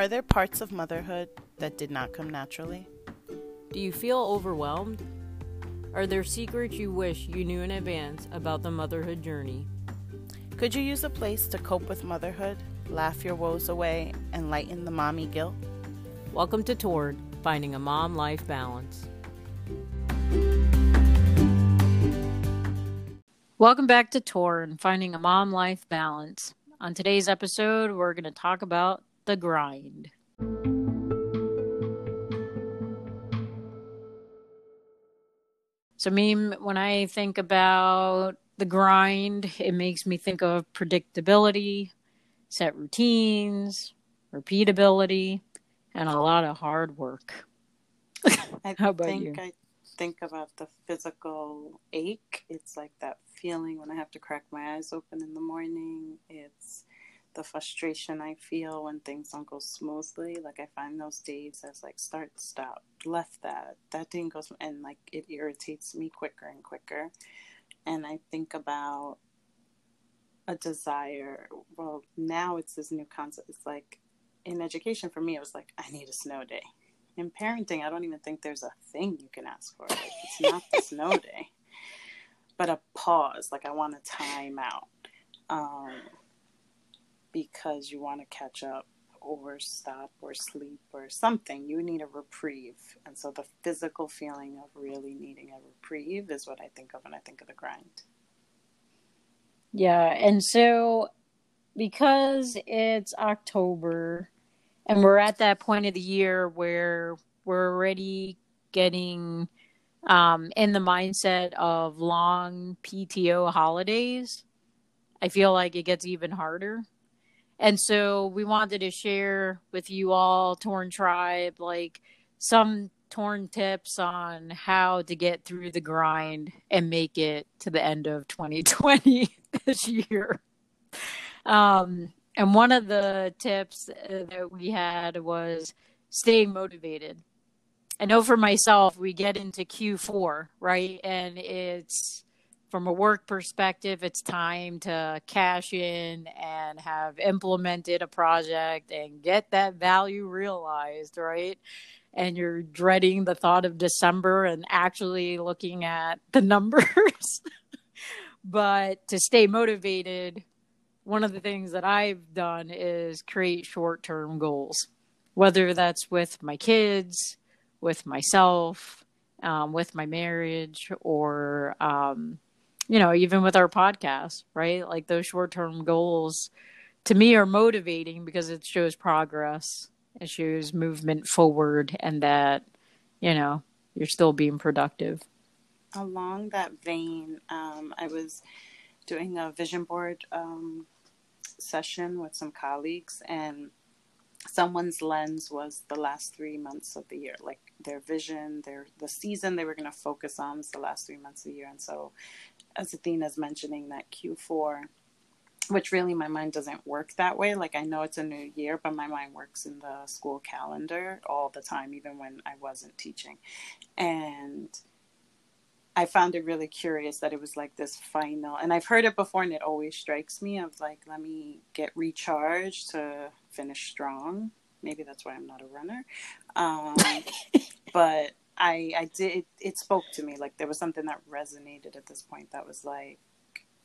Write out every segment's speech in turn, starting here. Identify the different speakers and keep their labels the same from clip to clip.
Speaker 1: Are there parts of motherhood that did not come naturally?
Speaker 2: Do you feel overwhelmed? Are there secrets you wish you knew in advance about the motherhood journey?
Speaker 1: Could you use a place to cope with motherhood, laugh your woes away, and lighten the mommy guilt?
Speaker 2: Welcome to Torn, Finding a Mom Life Balance. Welcome back to Torn, Finding a Mom Life Balance. On today's episode, we're going to talk about the grind. So, me, when I think about the grind, it makes me think of predictability, set routines, repeatability, and a lot of hard work.
Speaker 3: I
Speaker 2: How about
Speaker 3: think
Speaker 2: you?
Speaker 3: I think about the physical ache. It's like that feeling when I have to crack my eyes open in the morning. It's the frustration I feel when things don't go smoothly. Like I find those days as like start, stop, left that, that didn't go, and like it irritates me quicker and quicker. And I think about a desire. Well, now it's this new concept. It's like in education for me, it was like I need a snow day. In parenting, I don't even think there's a thing you can ask for. Like, it's not the snow day, but a pause. Like I want a time out. Um, because you want to catch up or stop or sleep or something. You need a reprieve. And so the physical feeling of really needing a reprieve is what I think of when I think of the grind.
Speaker 2: Yeah, and so because it's October and we're at that point of the year where we're already getting um, in the mindset of long PTO holidays, I feel like it gets even harder. And so we wanted to share with you all, Torn Tribe, like some torn tips on how to get through the grind and make it to the end of 2020 this year. Um, and one of the tips uh, that we had was staying motivated. I know for myself, we get into Q4, right? And it's from a work perspective, it's time to cash in and have implemented a project and get that value realized, right? And you're dreading the thought of December and actually looking at the numbers. but to stay motivated, one of the things that I've done is create short term goals, whether that's with my kids, with myself, um, with my marriage, or, um, you know, even with our podcast, right? Like those short term goals to me are motivating because it shows progress, it shows movement forward, and that, you know, you're still being productive.
Speaker 3: Along that vein, um, I was doing a vision board um, session with some colleagues, and someone's lens was the last three months of the year, like their vision, their the season they were going to focus on is the last three months of the year, and so as Athena's mentioning that Q4, which really my mind doesn't work that way. Like I know it's a new year, but my mind works in the school calendar all the time, even when I wasn't teaching, and I found it really curious that it was like this final, and I've heard it before, and it always strikes me of like, let me get recharged to finish strong. Maybe that's why I'm not a runner. Um, but I, I did, it, it spoke to me. Like there was something that resonated at this point that was like,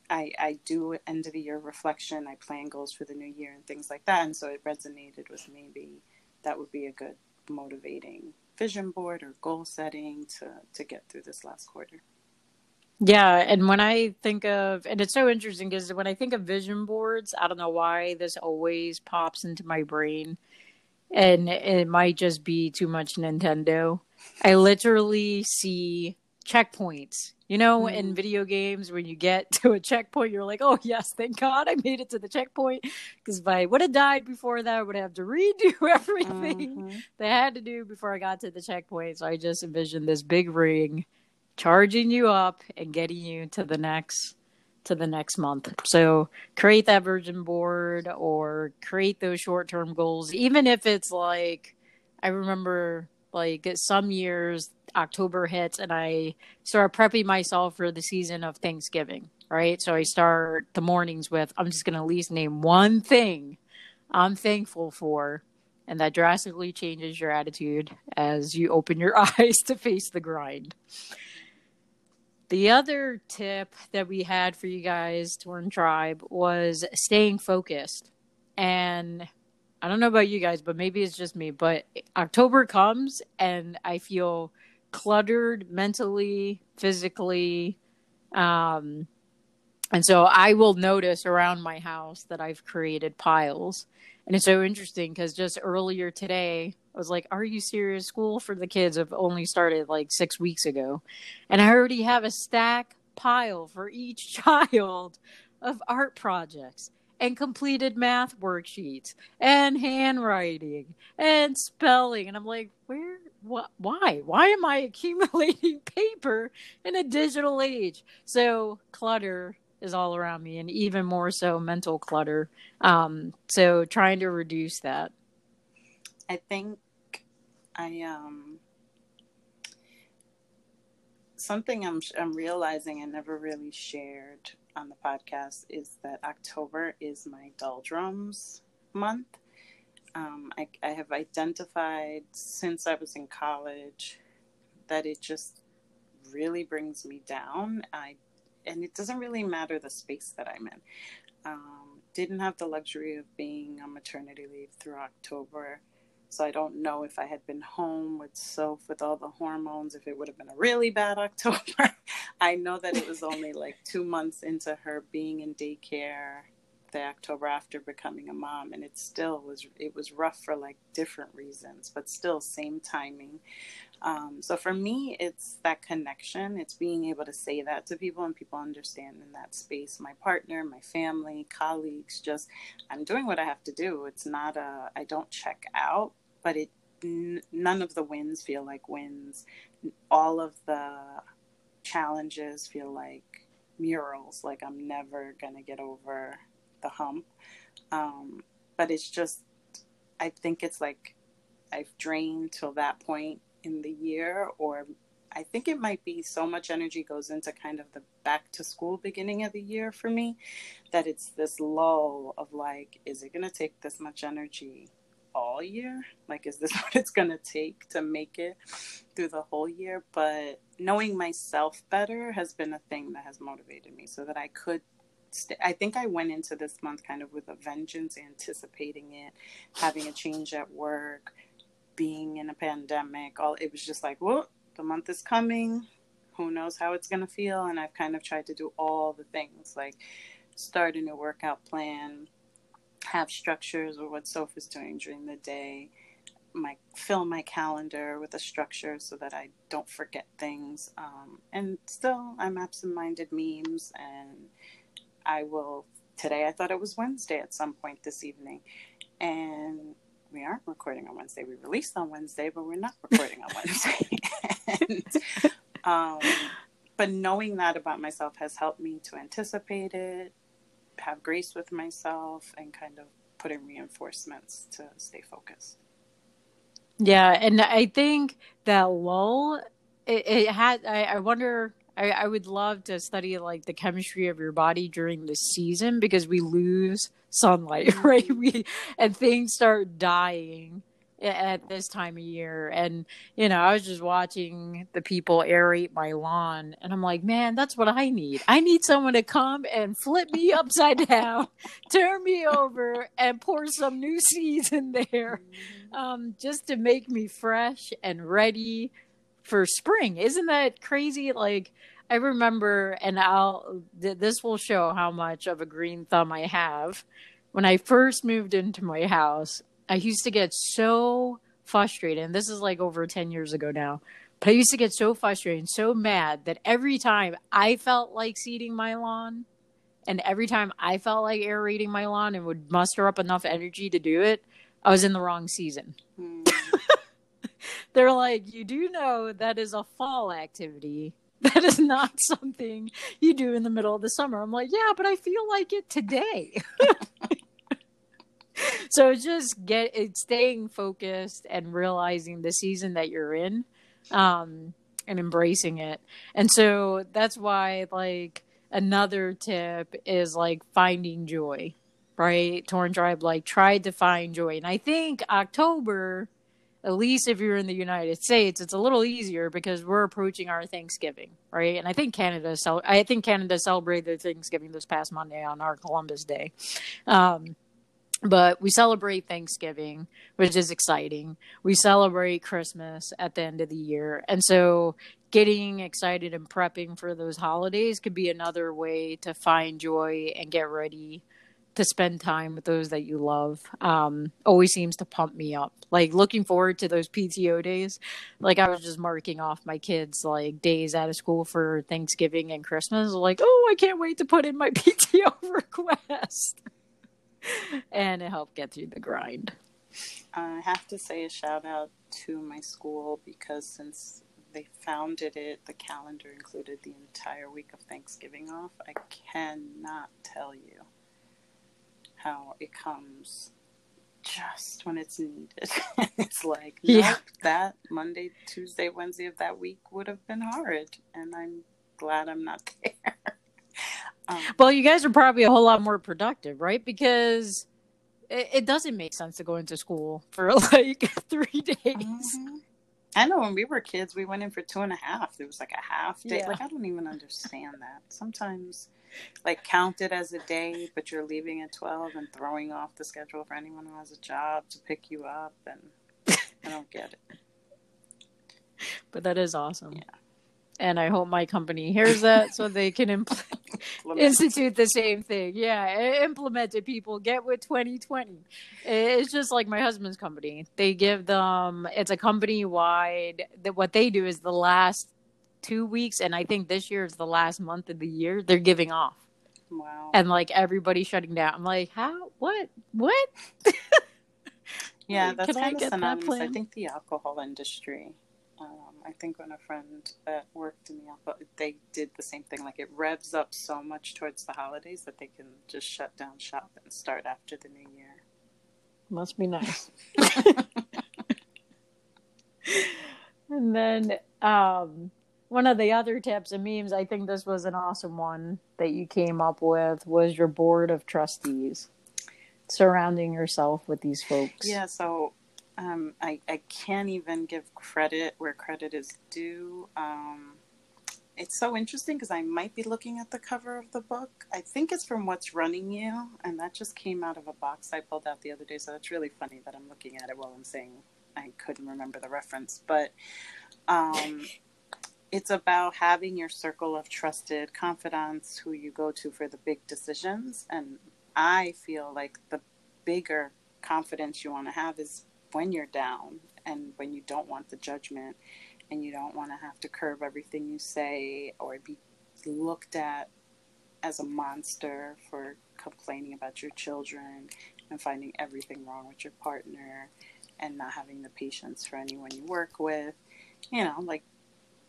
Speaker 3: I, I do end of the year reflection. I plan goals for the new year and things like that. And so it resonated with maybe that would be a good motivating vision board or goal setting to to get through this last quarter.
Speaker 2: Yeah, and when I think of, and it's so interesting because when I think of vision boards, I don't know why this always pops into my brain, and it might just be too much Nintendo. I literally see checkpoints. You know, in
Speaker 3: Mhm.
Speaker 2: video games, when you get to a checkpoint, you're like, "Oh yes, thank God I made it to the checkpoint." Because if I would have died before that, I would have to redo everything
Speaker 3: Mhm.
Speaker 2: they had to do before I got to the checkpoint. So I just envisioned this big ring charging you up and getting you to the next to the next month. So create that vision board or create those short term goals, even if it's like I remember like some years October hits and I start prepping myself for the season of Thanksgiving. Right. So I start the mornings with I'm just gonna at least name one thing I'm thankful for and that drastically changes your attitude as you open your eyes to face the grind. The other tip that we had for you guys, Torn Tribe, was staying focused. And I don't know about you guys, but maybe it's just me, but October comes and I feel cluttered mentally, physically. Um, and so I will notice around my house that I've created piles. And it's so interesting because just earlier today, I was like, Are you serious? School for the kids have only started like six weeks ago. And I already have a stack pile for each child of art projects and completed math worksheets and handwriting and spelling. And I'm like, Where? What? Why? Why am I accumulating paper in a digital age? So, clutter is all around me and even more so mental clutter um, so trying to reduce that
Speaker 3: i think i um something i'm i'm realizing i never really shared on the podcast is that october is my doldrums month um, I, I have identified since i was in college that it just really brings me down i and it doesn't really matter the space that I'm in. Um, didn't have the luxury of being on maternity leave through October. So I don't know if I had been home with Soph with all the hormones, if it would have been a really bad October. I know that it was only like two months into her being in daycare the October after becoming a mom, and it still was it was rough for like different reasons, but still same timing. Um, so for me, it's that connection. It's being able to say that to people and people understand in that space. My partner, my family, colleagues, just I'm doing what I have to do. It's not a I don't check out, but it none of the wins feel like wins. All of the challenges feel like murals. Like I'm never gonna get over the hump. Um, but it's just I think it's like I've drained till that point in the year or I think it might be so much energy goes into kind of the back to school beginning of the year for me that it's this lull of like, is it going to take this much energy all year? Like, is this what it's going to take to make it through the whole year? But knowing myself better has been a thing that has motivated me so that I could. I think I went into this month kind of with a vengeance, anticipating it, having a change at work, being in a pandemic, all it was just like, well, the month is coming. Who knows how it's gonna feel? And I've kind of tried to do all the things like start a new workout plan, have structures or what Soph is doing during the day, my fill my calendar with a structure so that I don't forget things. Um, and still, I'm absent-minded memes, and I will. Today, I thought it was Wednesday at some point this evening, and we aren't recording on Wednesday. We released on Wednesday, but we're not recording on Wednesday. and, um, but knowing that about myself has helped me to anticipate it, have grace with myself, and kind of put in reinforcements to stay focused.
Speaker 2: Yeah, and I think that lull, it, it had. I, I wonder I, I would love to study like the chemistry of your body during the season because we lose sunlight, right? Mm-hmm. We and things start dying at this time of year. And, you know, I was just watching the people aerate my lawn and I'm like, man, that's what I need. I need someone to come and flip me upside down, turn me over, and pour some new seeds in there um, just to make me fresh and ready for spring. Isn't that crazy? Like, I remember, and I'll, this will show how much of a green thumb I have. When I first moved into my house, I used to get so frustrated. And this is like over 10 years ago now. But I used to get so frustrated and so mad that every time I felt like seeding my lawn and every time I felt like aerating my lawn and would muster up enough energy to do it, I was in the wrong season. Mm. They're like, you do know that is a fall activity. That is not something you do in the middle of the summer. I'm like, yeah, but I feel like it today. so just get it staying focused and realizing the season that you're in um and embracing it and so that's why like another tip is like finding joy right? Torn Tribe like tried to find joy. And I think October, at least if you're in the United States, it's a little easier because we're approaching our Thanksgiving, right? And I think Canada, cel- I think Canada celebrated Thanksgiving this past Monday on our Columbus Day. Um, but we celebrate Thanksgiving, which is exciting. We celebrate Christmas at the end of the year. And so getting excited and prepping for those holidays could be another way to find joy and get ready to spend time with those that you love um, always seems to pump me up like looking forward to those pto days like i was just marking off my kids like days out of school for thanksgiving and christmas like oh i can't wait to put in my pto request and it helped get through the grind
Speaker 3: I have to say a shout out to my school because since they founded it, the calendar included the entire week of Thanksgiving off. I cannot tell you how it comes just when it's needed. it's like,
Speaker 2: Yeah.
Speaker 3: nope, that Monday, Tuesday, Wednesday of that week would have been horrid, and I'm glad I'm not there. um,
Speaker 2: Well, you guys are probably a whole lot more productive, right? Because it, it doesn't make sense to go into school for like three days.
Speaker 3: mhm. I know when we were kids, we went in for two and a half. It was like a half day.
Speaker 2: Yeah.
Speaker 3: Like I don't even understand that. Sometimes, like count it as a day, but you're leaving at twelve and throwing off the schedule for anyone who has a job to pick you up, and I don't get it.
Speaker 2: But that is awesome.
Speaker 3: Yeah.
Speaker 2: And I hope my company hears that so they can impl- institute the same thing. Yeah, implement it, people. Get with 2020. It's just like my husband's company. They give them, it's a company wide, that what they do is the last two weeks, and I think this year is the last month of the year, they're giving off.
Speaker 3: Wow.
Speaker 2: and like everybody shutting down. I'm like, how? What? What?
Speaker 3: Yeah, that's kind of
Speaker 2: that
Speaker 3: synonymous. I think the alcohol industry. I think when a friend that worked in the alcohol, they did the same thing. Like it revs up so much towards the holidays that they can just shut down shop and start after the new year.
Speaker 2: Must be nice. and then um, one of the other tips and memes, I think this was an awesome one that you came up with, was your board of trustees. Surrounding yourself with these folks.
Speaker 3: Yeah, so um, I, I can't even give credit where credit is due. Um, it's so interesting because I might be looking at the cover of the book. I think it's from What's Running You, and that just came out of a box I pulled out the other day. So it's really funny that I'm looking at it while I'm saying I couldn't remember the reference. But um, it's about having your circle of trusted confidants who you go to for the big decisions. And I feel like the bigger confidence you want to have is when you're down and when you don't want the judgment and you don't want to have to curb everything you say or be looked at as a monster for complaining about your children and finding everything wrong with your partner and not having the patience for anyone you work with. You know, like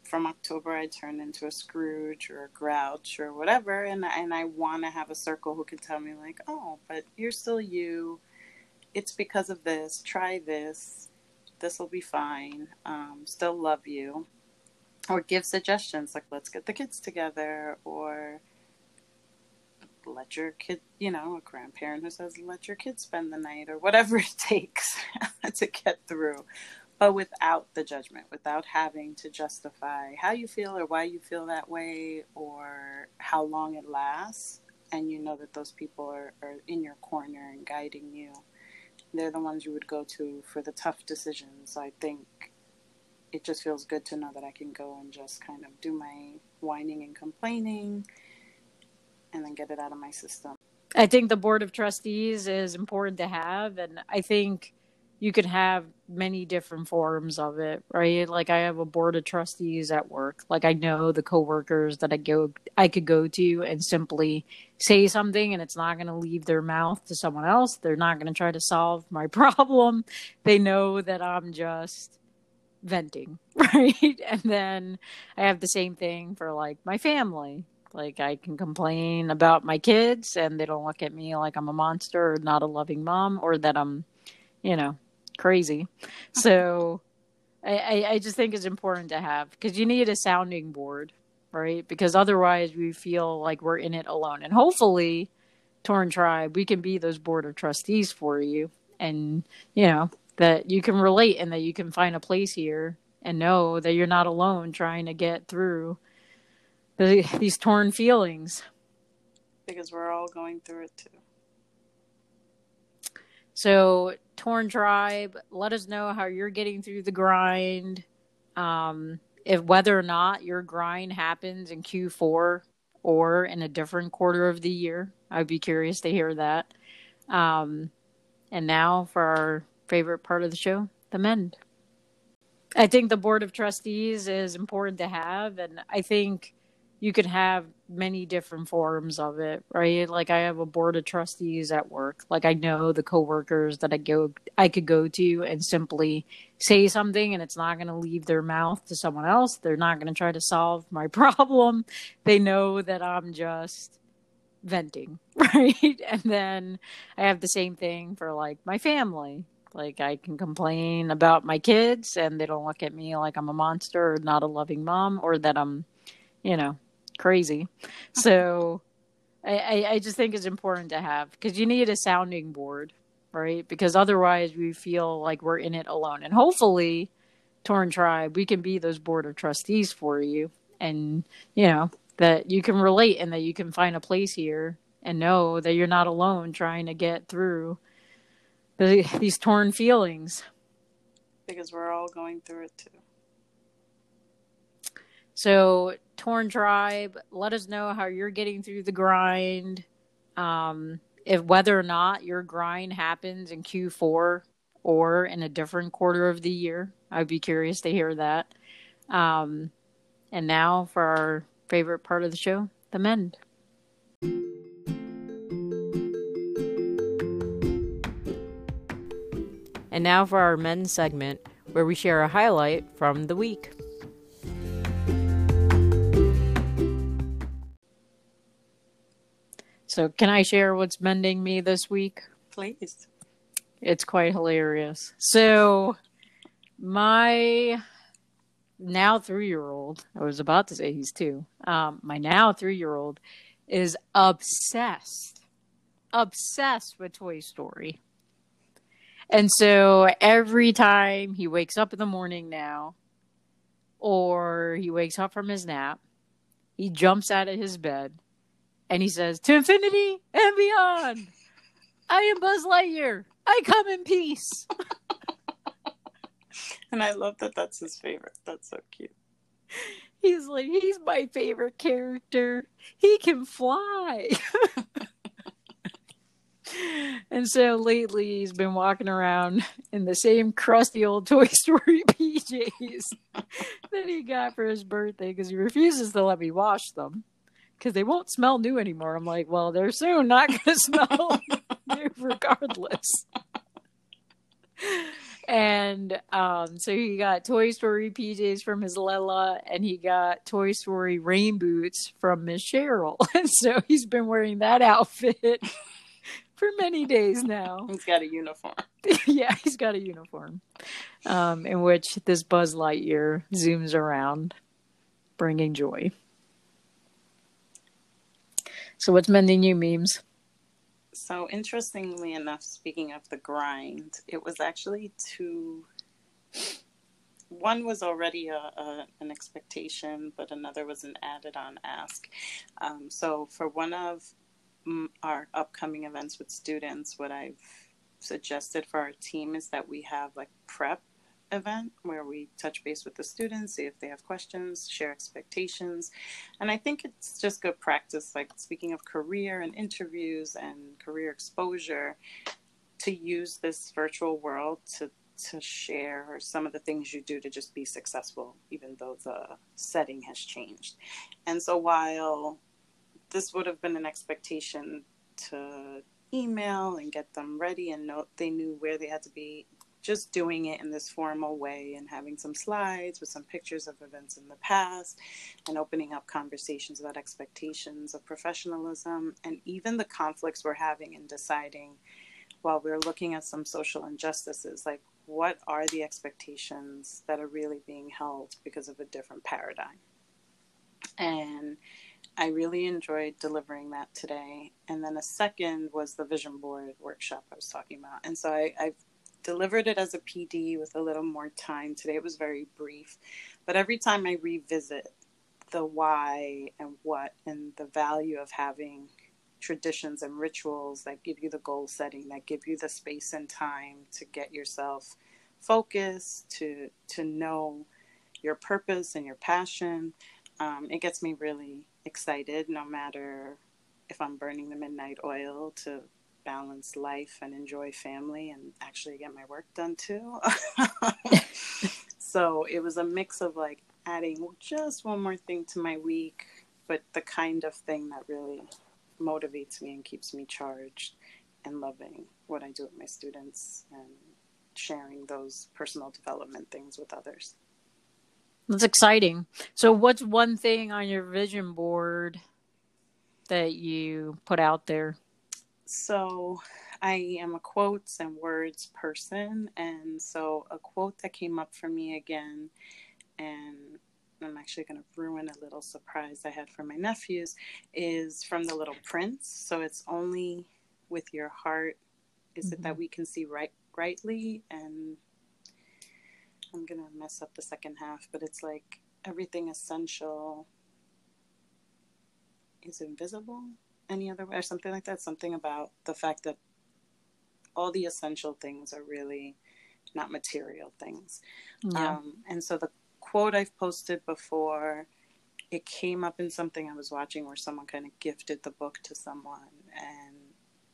Speaker 3: from October, I turned into a Scrooge or a Grouch or whatever, and and I want to have a circle who can tell me like, oh, but you're still you. It's because of this. Try this. This will be fine. Um, still love you, or give suggestions like, let's get the kids together, or let your kid, you know, a grandparent who says, let your kid spend the night, or whatever it takes to get through but without the judgment, without having to justify how you feel or why you feel that way or how long it lasts. And you know that those people are, are in your corner and guiding you. They're the ones you would go to for the tough decisions. I think it just feels good to know that I can go and just kind of do my whining and complaining and then get it out of my system.
Speaker 2: I think the board of trustees is important to have, and I think you could have many different forms of it, right? Like I have a board of trustees at work. Like I know the coworkers that I go I could go to and simply say something and it's not going to leave their mouth to someone else. They're not going to try to solve my problem. They know that I'm just venting, right? And then I have the same thing for like my family. Like I can complain about my kids and they don't look at me like I'm a monster or not a loving mom or that I'm, you know, crazy. So I, I, I just think it's important to have because you need a sounding board, right? Because otherwise we feel like we're in it alone. And hopefully Torn Tribe, we can be those board of trustees for you. And, you know, that you can relate and that you can find a place here and know that you're not alone trying to get through the, these torn feelings.
Speaker 3: Because we're all going through it too.
Speaker 2: So, Torn Tribe, let us know how you're getting through the grind. Um, if whether or not your grind happens in Q4 or in a different quarter of the year, I'd be curious to hear that. Um, and now for our favorite part of the show, the mend. I think the board of trustees is important to have, and I think you could have many different forms of it, right? Like I have a board of trustees at work. Like I know the coworkers that I go I could go to and simply say something and it's not going to leave their mouth to someone else. They're not going to try to solve my problem. They know that I'm just venting, right? And then I have the same thing for like my family. Like I can complain about my kids and they don't look at me like I'm a monster or not a loving mom or that I'm, you know, crazy. So I, I just think it's important to have because you need a sounding board, right? Because otherwise we feel like we're in it alone. And hopefully, Torn Tribe, we can be those board of trustees for you. And, you know, that you can relate and that you can find a place here and know that you're not alone trying to get through the, these torn feelings.
Speaker 3: Because we're all going through it too.
Speaker 2: So, Torn Tribe, let us know how you're getting through the grind. Um, if whether or not your grind happens in Q4 or in a different quarter of the year, I'd be curious to hear that. Um, and now for our favorite part of the show, the mend. And now for our men's segment, where we share a highlight from the week. So, can I share what's mending me this week?
Speaker 3: Please.
Speaker 2: It's quite hilarious. So, my now three year old, I was about to say he's two, um, my now three year old is obsessed, obsessed with Toy Story. And so every time he wakes up in the morning now, or he wakes up from his nap, he jumps out of his bed and he says, To infinity and beyond. I am Buzz Lightyear. I come in peace.
Speaker 3: and I love that that's his favorite. That's so cute.
Speaker 2: He's like, he's my favorite character. He can fly. and so lately he's been walking around in the same crusty old Toy Story PJs that he got for his birthday because he refuses to let me wash them because they won't smell new anymore. I'm like, well, they're soon not going to smell new regardless. and um, so he got Toy Story PJs from his Lela, and he got Toy Story rain boots from Miss Cheryl. And so he's been wearing that outfit for many days now.
Speaker 3: He's got a uniform.
Speaker 2: yeah, he's got a uniform um, in which this Buzz Lightyear zooms around, bringing joy. So what's mending you memes?
Speaker 3: So interestingly enough, speaking of the grind, it was actually two. One was already a, a an expectation, but another was an added on ask. Um, so for one of our upcoming events with students, what I've suggested for our team is that we have like prep event where we touch base with the students, see if they have questions, share expectations. And I think it's just good practice, like speaking of career and interviews and career exposure, to use this virtual world to to share some of the things you do to just be successful, even though the setting has changed. And so while this would have been an expectation to email and get them ready and know they knew where they had to be just doing it in this formal way and having some slides with some pictures of events in the past and opening up conversations about expectations of professionalism and even the conflicts we're having in deciding while we're looking at some social injustices like what are the expectations that are really being held because of a different paradigm and I really enjoyed delivering that today. And then a second was the vision board workshop I was talking about. And so I, I've delivered it as a PD with a little more time. Today it was very brief. But every time I revisit the why and what and the value of having traditions and rituals that give you the goal setting, that give you the space and time to get yourself focused, to to know your purpose and your passion. Um, it gets me really excited, no matter if I'm burning the midnight oil to balance life and enjoy family and actually get my work done too. so it was a mix of like adding just one more thing to my week, but the kind of thing that really motivates me and keeps me charged and loving what I do with my students and sharing those personal development things with others.
Speaker 2: That's exciting. So, what's one thing on your vision board that you put out there?
Speaker 3: So, I am a quotes and words person. And so, a quote that came up for me again, and I'm actually going to ruin a little surprise I had for my nephews, is from The Little Prince. So, it's only with your heart is mm-hmm. it that mm-hmm. we can see right rightly and I'm gonna mess up the second half, but it's like everything essential is invisible any other way or something like that. Something about the fact that all the essential things are really not material things. Yeah. Um, and so the quote I've posted before, it came up in something I was watching where someone kind of gifted the book to someone and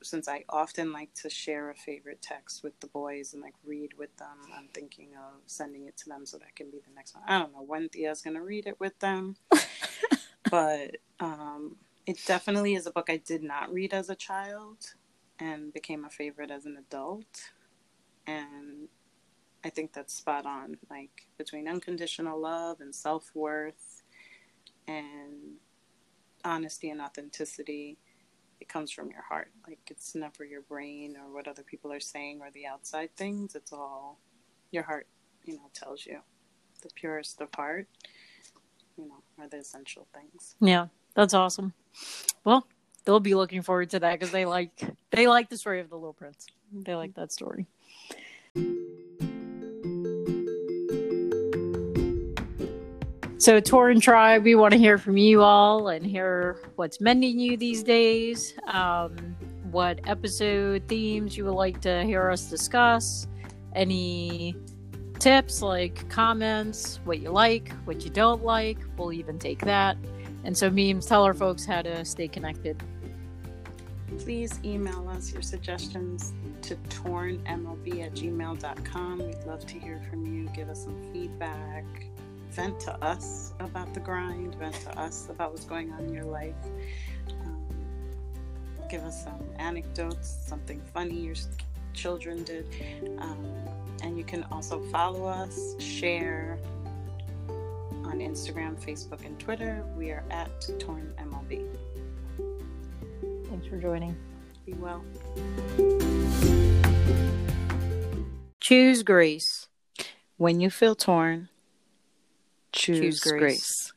Speaker 3: since I often like to share a favorite text with the boys and like read with them, I'm thinking of sending it to them so that can be the next one. I don't know when Thea's gonna read it with them, but um, it definitely is a book I did not read as a child and became a favorite as an adult, and I think that's spot on. Like between unconditional love and self worth, and honesty and authenticity it comes from your heart. Like it's never your brain or what other people are saying or the outside things. It's all your heart, you know, tells you. The purest of heart, you know, are the essential things.
Speaker 2: Yeah, that's awesome. Well, they'll be looking forward to that because they like they like the story of the Little Prince. They like that story. So, Torn Tribe, we want to hear from you all and hear what's mending you these days, um, what episode themes you would like to hear us discuss, any tips like comments, what you like, what you don't like. We'll even take that. And so, memes, tell our folks how to stay connected.
Speaker 3: Please email us your suggestions to tornmlb at gmail.com. We'd love to hear from you. Give us some feedback vent to us about the grind, vent to us about what's going on in your life. Um, give us some anecdotes, something funny your children did. Um, and you can also follow us, share on Instagram, Facebook, and Twitter. We are at Torn MLB.
Speaker 2: Thanks for joining.
Speaker 3: Be well.
Speaker 1: Choose grace. When you feel torn, choose, choose grace. grace.